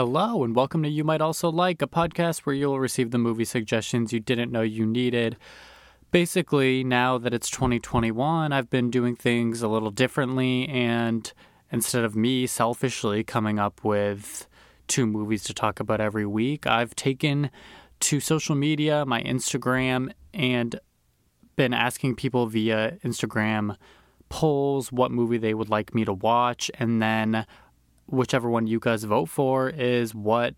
Hello, and welcome to You Might Also Like, a podcast where you'll receive the movie suggestions you didn't know you needed. Basically, now that it's 2021, I've been doing things a little differently, and instead of me selfishly coming up with two movies to talk about every week, I've taken to social media, my Instagram, and been asking people via Instagram polls what movie they would like me to watch, and then whichever one you guys vote for is what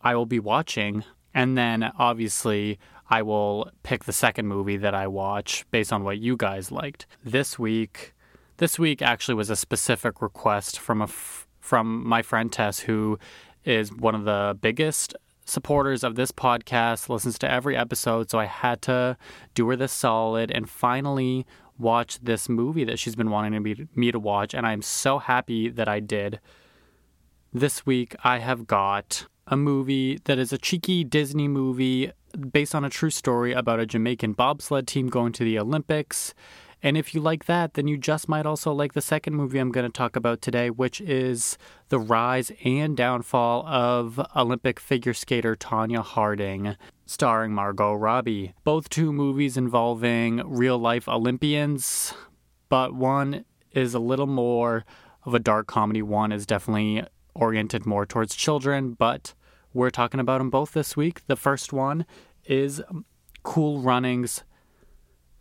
I will be watching. And then obviously, I will pick the second movie that I watch based on what you guys liked. This week, this week actually was a specific request from a f- from my friend Tess, who is one of the biggest supporters of this podcast, listens to every episode. So I had to do her this solid and finally watch this movie that she's been wanting me, me to watch. And I'm so happy that I did. This week, I have got a movie that is a cheeky Disney movie based on a true story about a Jamaican bobsled team going to the Olympics. And if you like that, then you just might also like the second movie I'm going to talk about today, which is the rise and downfall of Olympic figure skater Tonya Harding, starring Margot Robbie. Both two movies involving real life Olympians, but one is a little more of a dark comedy. One is definitely oriented more towards children, but we're talking about them both this week. The first one is Cool Runnings.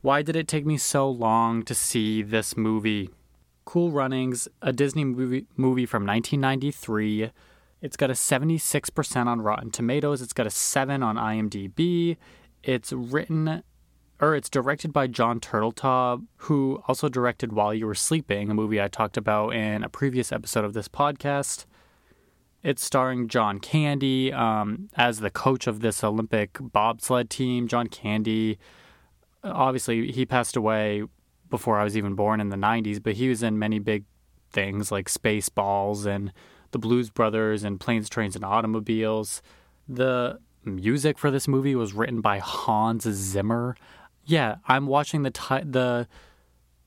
Why did it take me so long to see this movie? Cool Runnings, a Disney movie, movie from 1993. It's got a 76% on Rotten Tomatoes. It's got a 7 on IMDb. It's written or it's directed by John Turteltaub, who also directed While You Were Sleeping, a movie I talked about in a previous episode of this podcast. It's starring John Candy um, as the coach of this Olympic bobsled team. John Candy, obviously, he passed away before I was even born in the 90s, but he was in many big things like Spaceballs and The Blues Brothers and Planes, Trains, and Automobiles. The music for this movie was written by Hans Zimmer. Yeah, I'm watching the the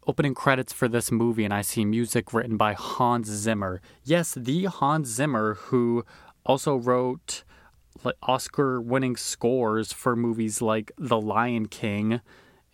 opening credits for this movie and I see music written by Hans Zimmer. Yes, the Hans Zimmer who also wrote Oscar winning scores for movies like The Lion King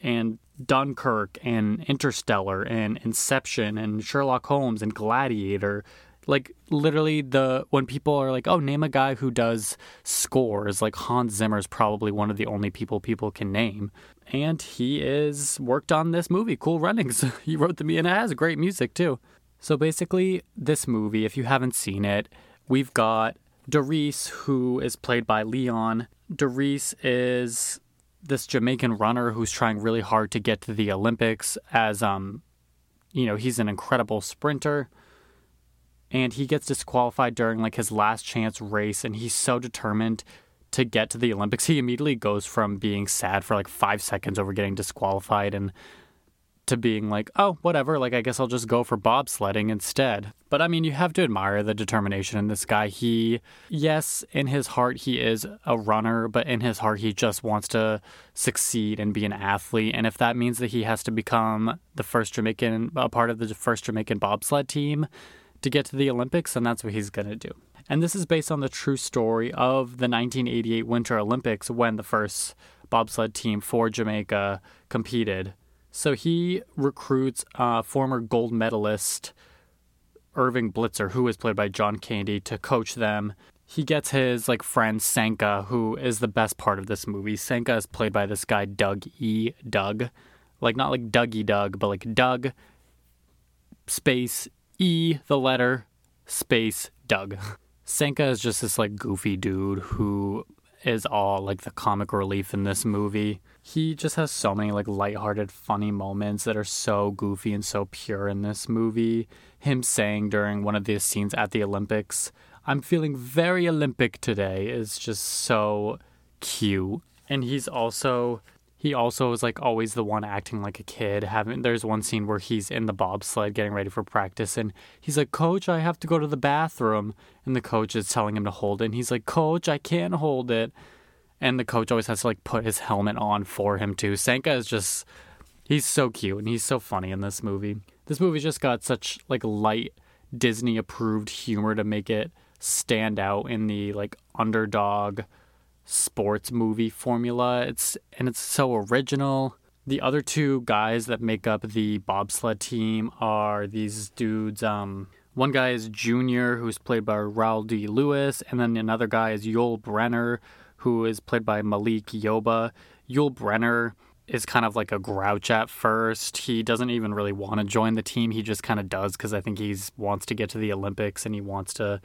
and Dunkirk and Interstellar and Inception and Sherlock Holmes and Gladiator. Like literally the when people are like, "Oh, name a guy who does scores." Like Hans Zimmer is probably one of the only people people can name and he is worked on this movie, Cool Runnings. he wrote the and it has great music too. So basically, this movie, if you haven't seen it, we've got Darius, who is played by Leon. Darius is this Jamaican runner who's trying really hard to get to the Olympics as um you know, he's an incredible sprinter. And he gets disqualified during like his last chance race and he's so determined to get to the Olympics, he immediately goes from being sad for like five seconds over getting disqualified and to being like, oh, whatever, like I guess I'll just go for bobsledding instead. But I mean, you have to admire the determination in this guy. He, yes, in his heart, he is a runner, but in his heart, he just wants to succeed and be an athlete. And if that means that he has to become the first Jamaican, a part of the first Jamaican bobsled team to get to the Olympics, and that's what he's going to do. And this is based on the true story of the 1988 Winter Olympics when the first bobsled team for Jamaica competed. So he recruits uh, former gold medalist Irving Blitzer, who is played by John Candy, to coach them. He gets his like friend Sanka, who is the best part of this movie. Sanka is played by this guy Doug E. Doug, like not like Dougie Doug, but like Doug space E the letter space Doug. Sanka is just this like goofy dude who is all like the comic relief in this movie. He just has so many like lighthearted, funny moments that are so goofy and so pure in this movie. Him saying during one of the scenes at the Olympics, I'm feeling very Olympic today is just so cute. And he's also he also is like always the one acting like a kid. Having there's one scene where he's in the bobsled getting ready for practice, and he's like, "Coach, I have to go to the bathroom," and the coach is telling him to hold it, and he's like, "Coach, I can't hold it," and the coach always has to like put his helmet on for him too. Sanka is just he's so cute and he's so funny in this movie. This movie just got such like light Disney approved humor to make it stand out in the like underdog sports movie formula. It's and it's so original. The other two guys that make up the bobsled team are these dudes. Um, one guy is Junior, who's played by Rawle D. Lewis, and then another guy is Yul Brenner, who is played by Malik Yoba. Yul Brenner is kind of like a grouch at first. He doesn't even really want to join the team. He just kind of does because I think he wants to get to the Olympics and he wants to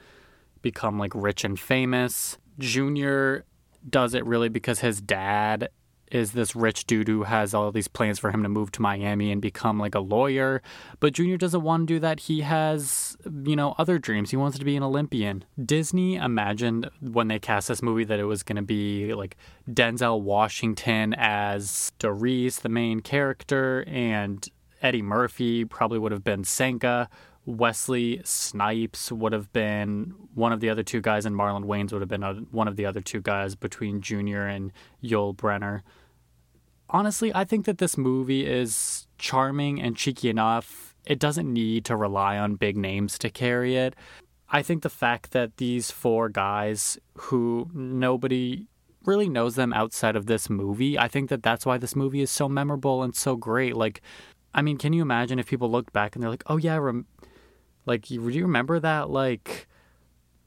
become like rich and famous. Junior does it really because his dad is this rich dude who has all these plans for him to move to Miami and become like a lawyer. But Junior doesn't want to do that. He has, you know, other dreams. He wants to be an Olympian. Disney imagined when they cast this movie that it was going to be like Denzel Washington as Doris, the main character, and Eddie Murphy probably would have been Sanka. Wesley Snipes would have been one of the other two guys, and Marlon Wayans would have been one of the other two guys between Junior and Yul Brenner. Honestly, I think that this movie is charming and cheeky enough. It doesn't need to rely on big names to carry it. I think the fact that these four guys who nobody really knows them outside of this movie, I think that that's why this movie is so memorable and so great. Like, I mean, can you imagine if people looked back and they're like, "Oh yeah, rem- like, do you remember that like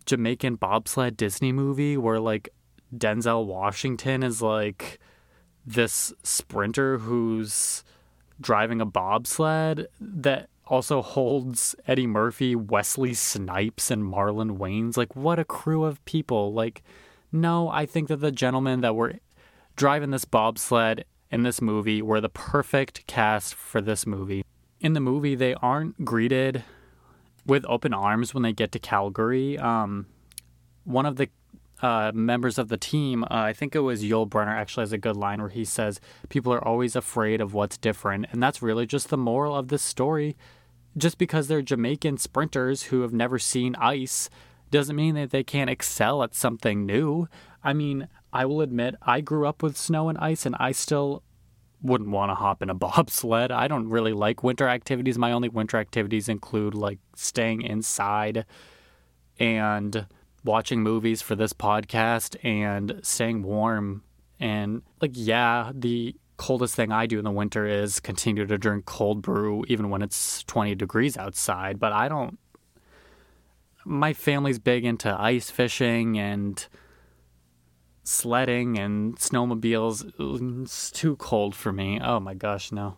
Jamaican bobsled Disney movie where like Denzel Washington is like this sprinter who's driving a bobsled that also holds Eddie Murphy, Wesley Snipes, and Marlon Wayans. Like, what a crew of people. Like, no, I think that the gentlemen that were driving this bobsled in this movie were the perfect cast for this movie. In the movie, they aren't greeted with open arms when they get to Calgary. Um, one of the uh, members of the team, uh, I think it was Yul Brynner, actually has a good line where he says, People are always afraid of what's different. And that's really just the moral of this story. Just because they're Jamaican sprinters who have never seen ice doesn't mean that they can't excel at something new. I mean, I will admit, I grew up with snow and ice, and I still wouldn't want to hop in a bobsled. I don't really like winter activities. My only winter activities include like staying inside and watching movies for this podcast and staying warm. And like, yeah, the coldest thing I do in the winter is continue to drink cold brew even when it's 20 degrees outside. But I don't, my family's big into ice fishing and sledding and snowmobiles. It's too cold for me. Oh my gosh, no.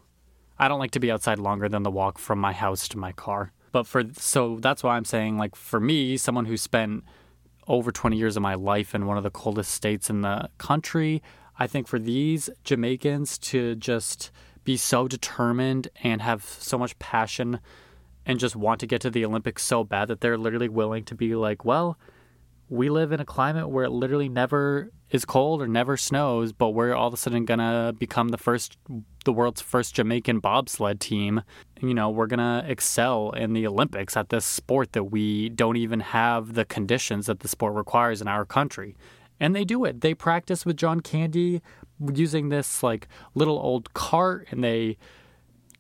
I don't like to be outside longer than the walk from my house to my car. But for so that's why I'm saying like for me, someone who spent over 20 years of my life in one of the coldest states in the country, I think for these Jamaicans to just be so determined and have so much passion and just want to get to the Olympics so bad that they're literally willing to be like, well, we live in a climate where it literally never is cold or never snows, but we're all of a sudden gonna become the first, the world's first Jamaican bobsled team. You know, we're gonna excel in the Olympics at this sport that we don't even have the conditions that the sport requires in our country. And they do it. They practice with John Candy using this like little old cart and they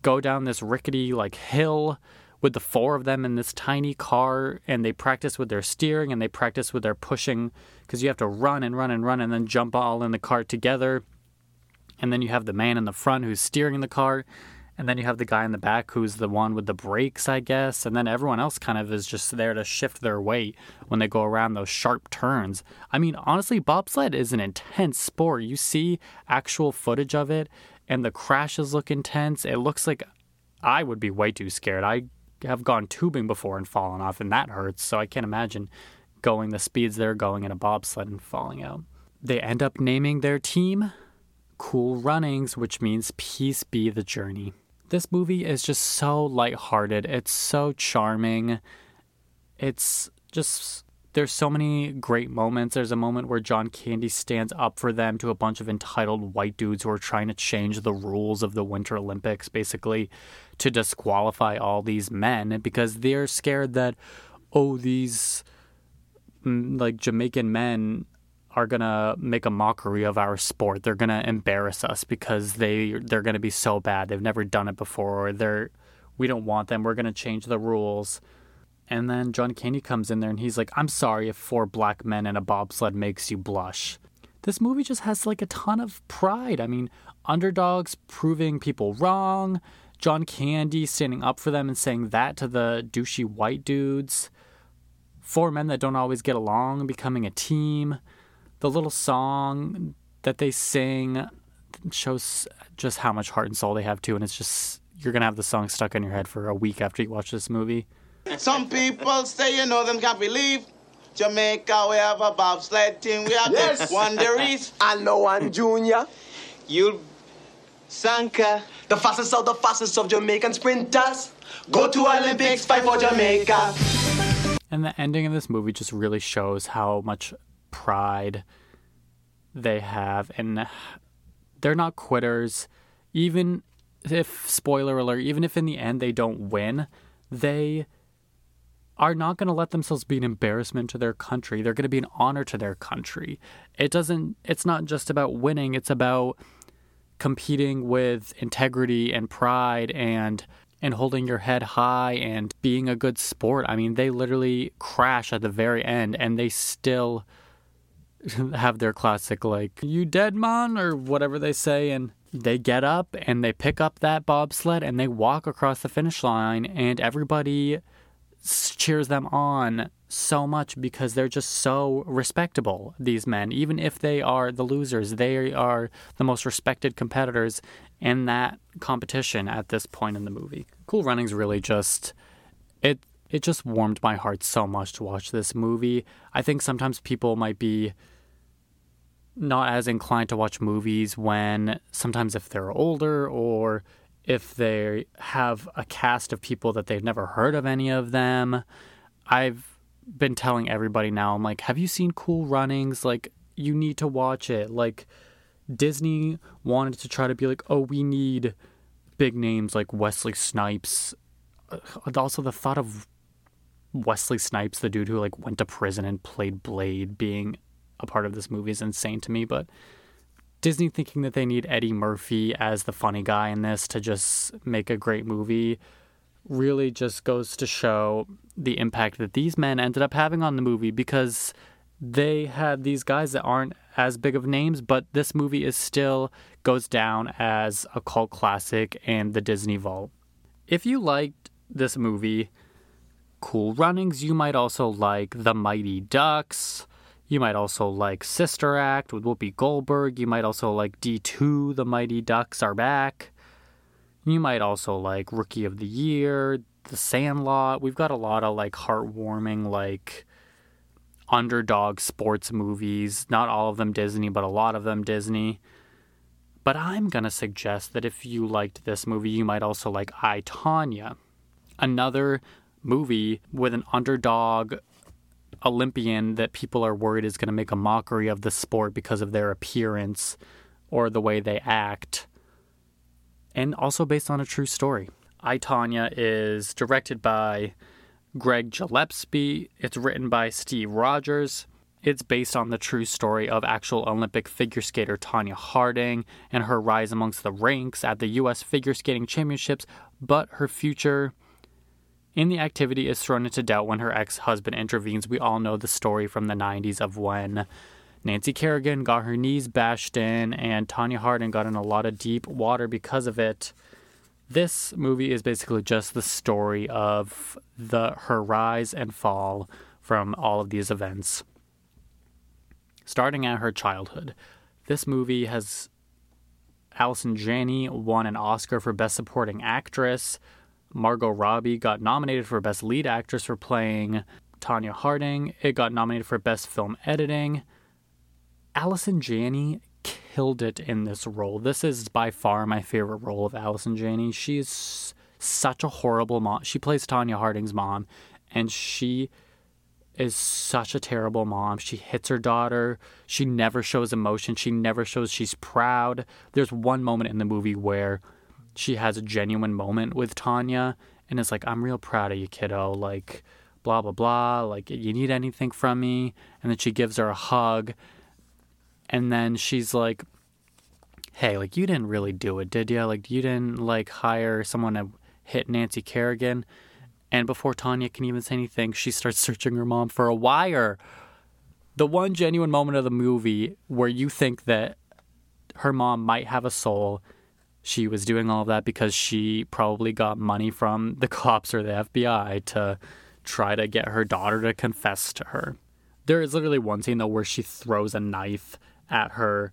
go down this rickety like hill with the four of them in this tiny car and they practice with their steering and they practice with their pushing because you have to run and run and run and then jump all in the car together. And then you have the man in the front who's steering the car. And then you have the guy in the back who's the one with the brakes, I guess. And then everyone else kind of is just there to shift their weight when they go around those sharp turns. I mean, honestly, bobsled is an intense sport. You see actual footage of it, and the crashes look intense. It looks like I would be way too scared. I have gone tubing before and fallen off, and that hurts. So I can't imagine going the speeds they're going in a bobsled and falling out. They end up naming their team Cool Runnings, which means peace be the journey. This movie is just so lighthearted. It's so charming. It's just there's so many great moments. There's a moment where John Candy stands up for them to a bunch of entitled white dudes who are trying to change the rules of the Winter Olympics, basically to disqualify all these men because they're scared that, oh, these mm, like Jamaican men are gonna make a mockery of our sport. They're gonna embarrass us because they they're gonna be so bad. They've never done it before. They're we don't want them. We're gonna change the rules And then John Candy comes in there and he's like, I'm sorry if four black men in a bobsled makes you blush. This movie just has like a ton of pride. I mean, underdogs proving people wrong, John Candy standing up for them and saying that to the douchey white dudes, four men that don't always get along becoming a team, the little song that they sing shows just how much heart and soul they have too, and it's just you're gonna have the song stuck in your head for a week after you watch this movie. Some people say you know them can't believe. Jamaica, we have a bobsled team. We have Yes. the Wanderers. I know one junior. You, Sanka. The fastest of the fastest of Jamaican sprinters. Go to Olympics, fight for Jamaica. And the ending of this movie just really shows how much pride they have. And they're not quitters. Even if, spoiler alert, even if in the end they don't win, they are not going to let themselves be an embarrassment to their country. They're going to be an honor to their country. It doesn't, it's not just about winning, it's about competing with integrity and pride and and holding your head high and being a good sport. I mean, they literally crash at the very end and they still have their classic like you dead man or whatever they say and they get up and they pick up that bobsled and they walk across the finish line and everybody cheers them on so much because they're just so respectable these men. Even if they are the losers they are the most respected competitors in that competition at this point in the movie. Cool runnings really just it it just warmed my heart so much to watch this movie. I think sometimes people might be not as inclined to watch movies when sometimes if they're older or if they have a cast of people that they've never heard of any of them. I've been telling everybody now, I'm like, have you seen Cool Runnings? Like, you need to watch it. Like, Disney wanted to try to be like, oh, we need big names like Wesley Snipes. Uh, Also, the thought of Wesley Snipes, the dude who like went to prison and played Blade, being a part of this movie is insane to me. But Disney thinking that they need Eddie Murphy as the funny guy in this to just make a great movie really just goes to show the impact that these men ended up having on the movie because they had these guys that aren't as big of names, but this movie is still goes down as a cult classic and the Disney vault. If you liked this movie, Cool Runnings, you might also like The Mighty Ducks. You might also like Sister Act with Whoopi Goldberg. You might also like D2, The Mighty Ducks Are Back. You might also like Rookie of the Year, The Sandlot. We've got a lot of like heartwarming, like underdog sports movies. Not all of them Disney, but a lot of them Disney. But I'm going to suggest that if you liked this movie, you might also like I, Tonya. Another movie with an underdog Olympian that people are worried is going to make a mockery of the sport because of their appearance or the way they act. And also based on a true story. I, Tonya is directed by Craig Gillespie. It's written by Steve Rogers. It's based on the true story of actual Olympic figure skater Tonya Harding and her rise amongst the ranks at the U.S. Figure Skating Championships, but her future in the activity is thrown into doubt when her ex husband intervenes. We all know the story from the 90s of when Nancy Kerrigan got her knees bashed in and Tonya Harding got in a lot of deep water because of it. This movie is basically just the story of the her rise and fall from all of these events. Starting at her childhood, this movie has Allison Janney won an Oscar for Best Supporting Actress. Margot Robbie got nominated for Best Lead Actress for playing Tonya Harding. It got nominated for Best Film Editing. Allison Janney killed it in this role. This is by far my favorite role of Allison Janney. She is such a horrible mom. She plays Tonya Harding's mom, and she is such a terrible mom. She hits her daughter. She never shows emotion. She never shows she's proud. There's one moment in the movie where she has a genuine moment with Tonya and it's like, I'm real proud of you, kiddo. Like, blah, blah, blah. Like, you need anything from me? And then she gives her a hug. And then she's like, hey, like, you didn't really do it, did you? Like, you didn't, like, hire someone to hit Nancy Kerrigan. And before Tonya can even say anything, she starts searching her mom for a wire. The one genuine moment of the movie where you think that her mom might have a soul. She was doing all of that because she probably got money from the cops or the FBI to try to get her daughter to confess to her. There is literally one scene though where she throws a knife at her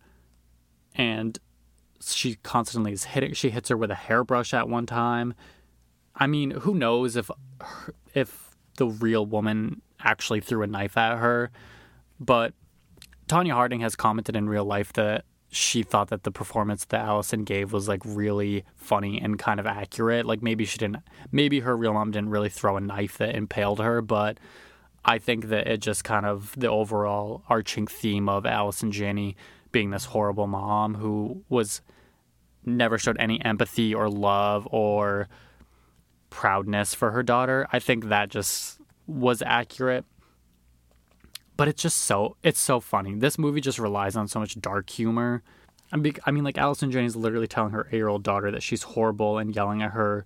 and she constantly is hitting she hits her with a hairbrush at one time. I mean, who knows if if the real woman actually threw a knife at her, but Tonya Harding has commented in real life that she thought that the performance that Allison gave was like really funny and kind of accurate. Like maybe she didn't, maybe her real mom didn't really throw a knife that impaled her, but I think that it just kind of the overall arching theme of Allison Janney being this horrible mom who was never showed any empathy or love or proudness for her daughter. I think that just was accurate but it's just so it's so funny. This movie just relies on so much dark humor. I mean, I mean like Allison Janney is literally telling her eight-year-old daughter that she's horrible and yelling at her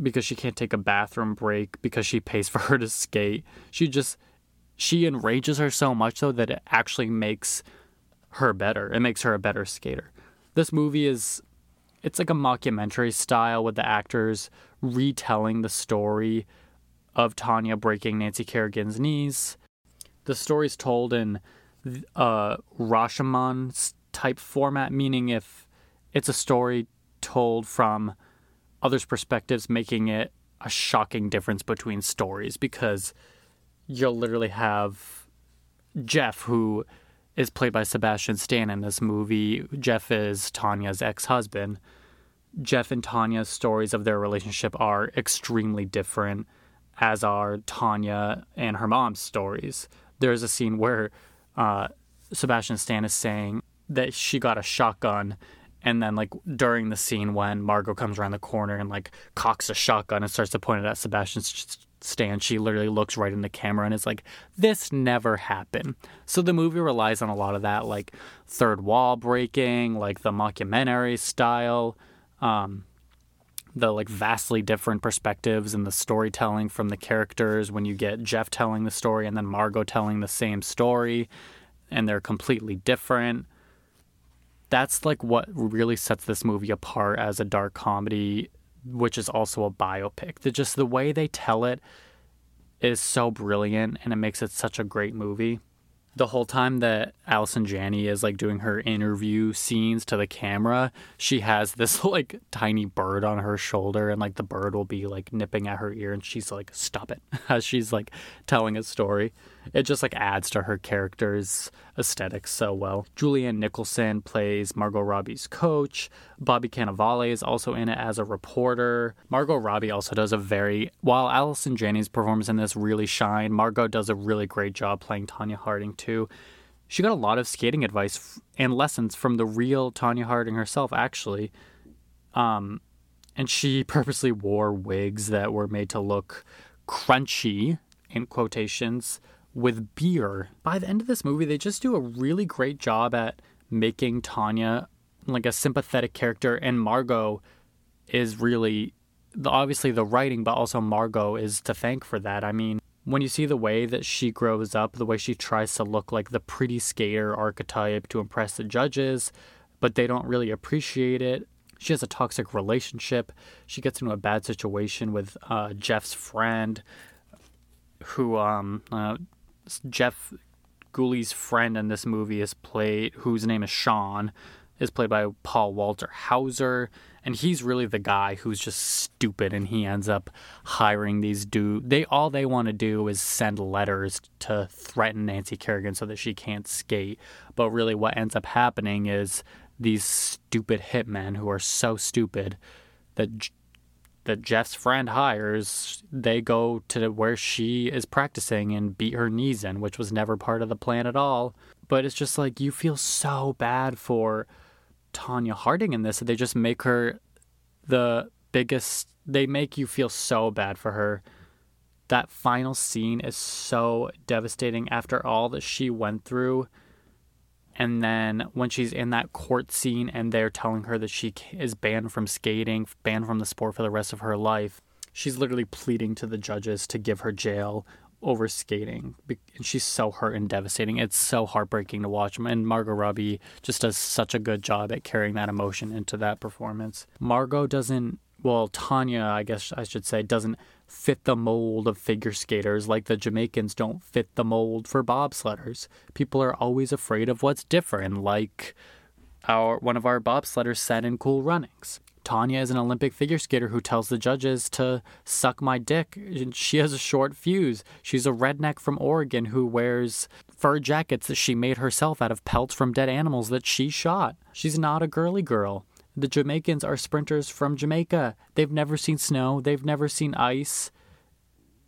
because she can't take a bathroom break because she pays for her to skate. She just she enrages her so much though that it actually makes her better. It makes her a better skater. This movie is it's like a mockumentary style with the actors retelling the story of Tonya breaking Nancy Kerrigan's knees the story's told in a Rashomon type format, meaning if it's a story told from others' perspectives, making it a shocking difference between stories because you'll literally have Jeff, who is played by Sebastian Stan in this movie. Jeff is Tonya's ex husband. Jeff and Tonya's stories of their relationship are extremely different, as are Tonya and her mom's stories there's a scene where uh, Sebastian Stan is saying that she got a shotgun and then like during the scene when Margot comes around the corner and like cocks a shotgun and starts to point it at Sebastian Stan, she literally looks right in the camera and is like, "This never happened." So the movie relies on a lot of that, like third wall breaking, like the mockumentary style. Um, the like vastly different perspectives and the storytelling from the characters when you get Jeff telling the story and then Margot telling the same story and they're completely different. That's like what really sets this movie apart as a dark comedy, which is also a biopic. The, just the way they tell it is so brilliant and it makes it such a great movie the whole time that Allison Janney is like doing her interview scenes to the camera, she has this like tiny bird on her shoulder, and like the bird will be like nipping at her ear, and she's like, "Stop it!" as she's like telling a story. It just like adds to her character's aesthetic so well. Julianne Nicholson plays Margot Robbie's coach. Bobby Cannavale is also in it as a reporter. Margot Robbie also does a very while Allison Janney's performance in this really shine. Margot does a really great job playing Tonya Harding too. She got a lot of skating advice and lessons from the real Tonya Harding herself, actually. Um, and she purposely wore wigs that were made to look crunchy in quotations with beer. By the end of this movie, they just do a really great job at making Tonya like a sympathetic character, and Margot is really obviously the writing, but also Margot is to thank for that. I mean, when you see the way that she grows up, the way she tries to look like the pretty skater archetype to impress the judges, but they don't really appreciate it. She has a toxic relationship. She gets into a bad situation with uh, Jeff's friend, who um, uh, Jeff Gooley's friend in this movie is played, whose name is Sean, is played by Paul Walter Hauser, and he's really the guy who's just stupid, and he ends up hiring these dude. They all they want to do is send letters to threaten Nancy Kerrigan so that she can't skate. But really, what ends up happening is these stupid hitmen who are so stupid that that Jeff's friend hires, they go to where she is practicing and beat her knees in, which was never part of the plan at all. But it's just like you feel so bad for Tonya Harding in this. that They just make her the biggest, they make you feel so bad for her. That final scene is so devastating after all that she went through and then when she's in that court scene and they're telling her that she is banned from skating, banned from the sport for the rest of her life, she's literally pleading to the judges to give her jail over skating. And she's so hurt and devastating. It's so heartbreaking to watch. And Margot Robbie just does such a good job at carrying that emotion into that performance. Margot doesn't, well, Tonya, I guess I should say, doesn't fit the mold of figure skaters like the Jamaicans don't fit the mold for bobsledders. People are always afraid of what's different, like our one of our bobsledders said in Cool Runnings. Tonya is an Olympic figure skater who tells the judges to suck my dick. She has a short fuse. She's a redneck from Oregon who wears fur jackets that she made herself out of pelts from dead animals that she shot. She's not a girly girl. The Jamaicans are sprinters from Jamaica. They've never seen snow, they've never seen ice.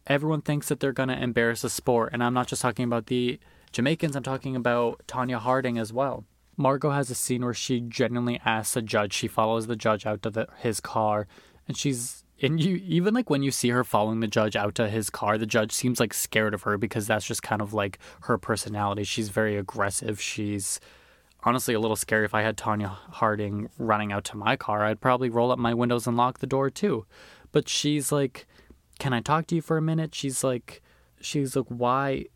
Everyone thinks that they're going to embarrass the sport, and I'm not just talking about the Jamaicans, I'm talking about Tonya Harding as well. Margot has a scene where she genuinely asks a judge. She follows the judge out to the, his car, and she's and you even like when you see her following the judge out to his car, the judge seems like scared of her because that's just kind of like her personality. She's very aggressive. She's honestly a little scary. If I had Tonya Harding running out to my car, I'd probably roll up my windows and lock the door too. But she's like, "Can I talk to you for a minute?" She's like, she's like, "Why?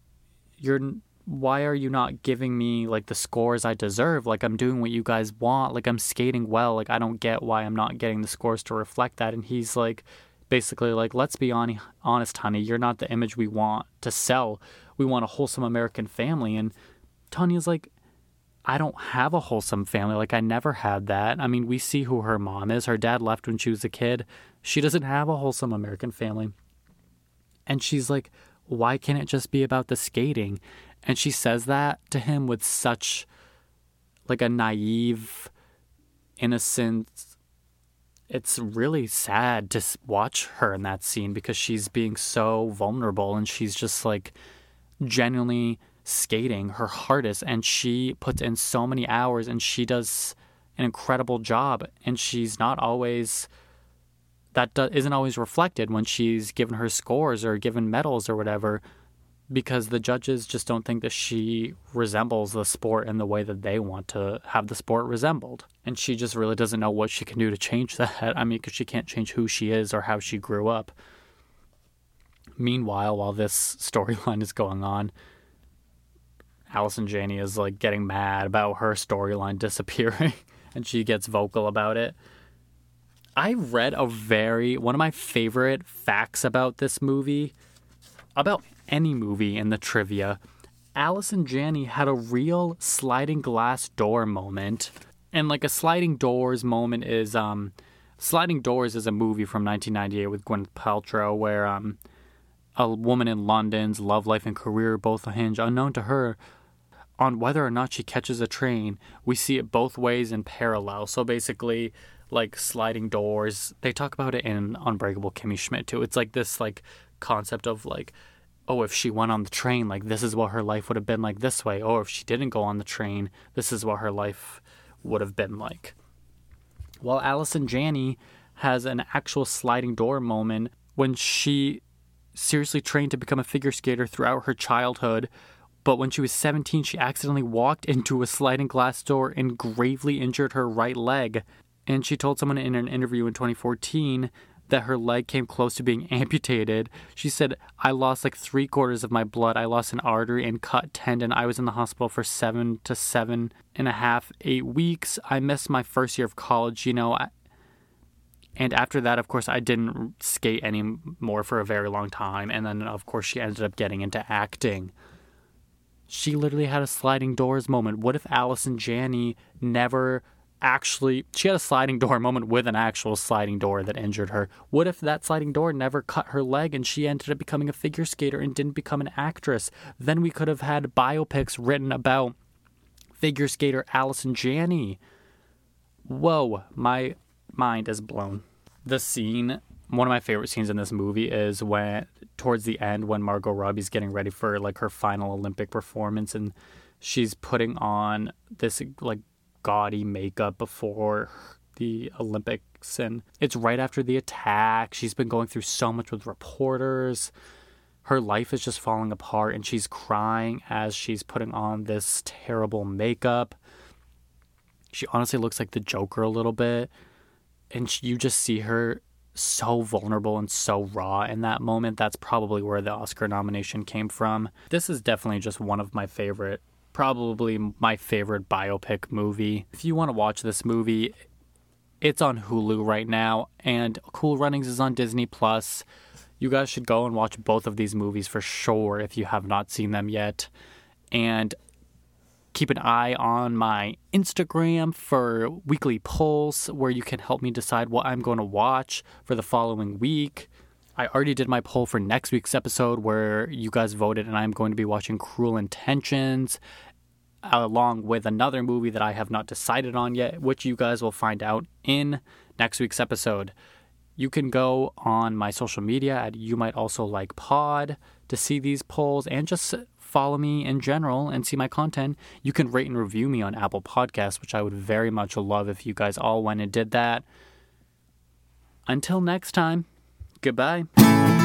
You're why are you not giving me like the scores I deserve? Like I'm doing what you guys want. Like I'm skating well. Like I don't get why I'm not getting the scores to reflect that. And he's like, basically like, let's be on- honest, honey. You're not the image we want to sell. We want a wholesome American family. And tonya's like, I don't have a wholesome family. Like I never had that. I mean, we see who her mom is. Her dad left when she was a kid. She doesn't have a wholesome American family. And she's like, why can't it just be about the skating? And she says that to him with such like a naive innocence. It's really sad to watch her in that scene because she's being so vulnerable and she's just like genuinely skating her hardest and she puts in so many hours and she does an incredible job and she's not always that do, not always reflected when she's given her scores or given medals or whatever because the judges just don't think that she resembles the sport in the way that they want to have the sport resembled. And she just really doesn't know what she can do to change that. I mean, because she can't change who she is or how she grew up. Meanwhile, while this storyline is going on, Allison Janney is like getting mad about her storyline disappearing and she gets vocal about it. I read a very, one of my favorite facts about this movie, about any movie in the trivia, Allison Janney had a real sliding glass door moment. And like a sliding doors moment is um Sliding Doors is a movie from 1998 with Gwyneth Paltrow where um a woman in London's love life and career both hinge unknown to her on whether or not she catches a train. We see it both ways in parallel. So basically like sliding doors, they talk about it in Unbreakable Kimmy Schmidt too. It's like this like concept of like oh, if she went on the train, like this is what her life would have been like this way. Or if she didn't go on the train, this is what her life would have been like. Well, Allison Janney has an actual sliding door moment when she seriously trained to become a figure skater throughout her childhood. But when she was 17, she accidentally walked into a sliding glass door and gravely injured her right leg. And she told someone in an interview in 2014 that her leg came close to being amputated. She said, I lost like three quarters of my blood. I lost an artery and cut tendon. I was in the hospital for seven to seven and a half, eight weeks. I missed my first year of college, you know. And after that, of course, I didn't skate anymore for a very long time. And then, of course, she ended up getting into acting. She literally had a sliding doors moment. What if Allison Janney never actually she had a sliding door moment with an actual sliding door that injured her. What if that sliding door never cut her leg and she ended up becoming a figure skater and didn't become an actress? Then we could have had biopics written about figure skater Allison Janney. Whoa, my mind is blown. The scene, one of my favorite scenes in this movie is when towards the end when Margot Robbie's getting ready for like her final Olympic performance and she's putting on this like gaudy makeup before the Olympics. And it's right after the attack. She's been going through so much with reporters. Her life is just falling apart, and she's crying as she's putting on this terrible makeup. She honestly looks like the Joker a little bit. And you just see her so vulnerable and so raw in that moment. That's probably where the Oscar nomination came from. This is definitely just one of my favorite, probably my favorite biopic movie. If you want to watch this movie, it's on Hulu right now, and Cool Runnings is on Disney Plus. You guys should go and watch both of these movies for sure if you have not seen them yet. And keep an eye on my Instagram for weekly polls where you can help me decide what I'm going to watch for the following week. I already did my poll for next week's episode where you guys voted, and I'm going to be watching Cruel Intentions along with another movie that I have not decided on yet, which you guys will find out in next week's episode. You can go on my social media at You Might Also Like Pod to see these polls and just follow me in general and see my content. You can rate and review me on Apple Podcasts, which I would very much love if you guys all went and did that. Until next time, goodbye.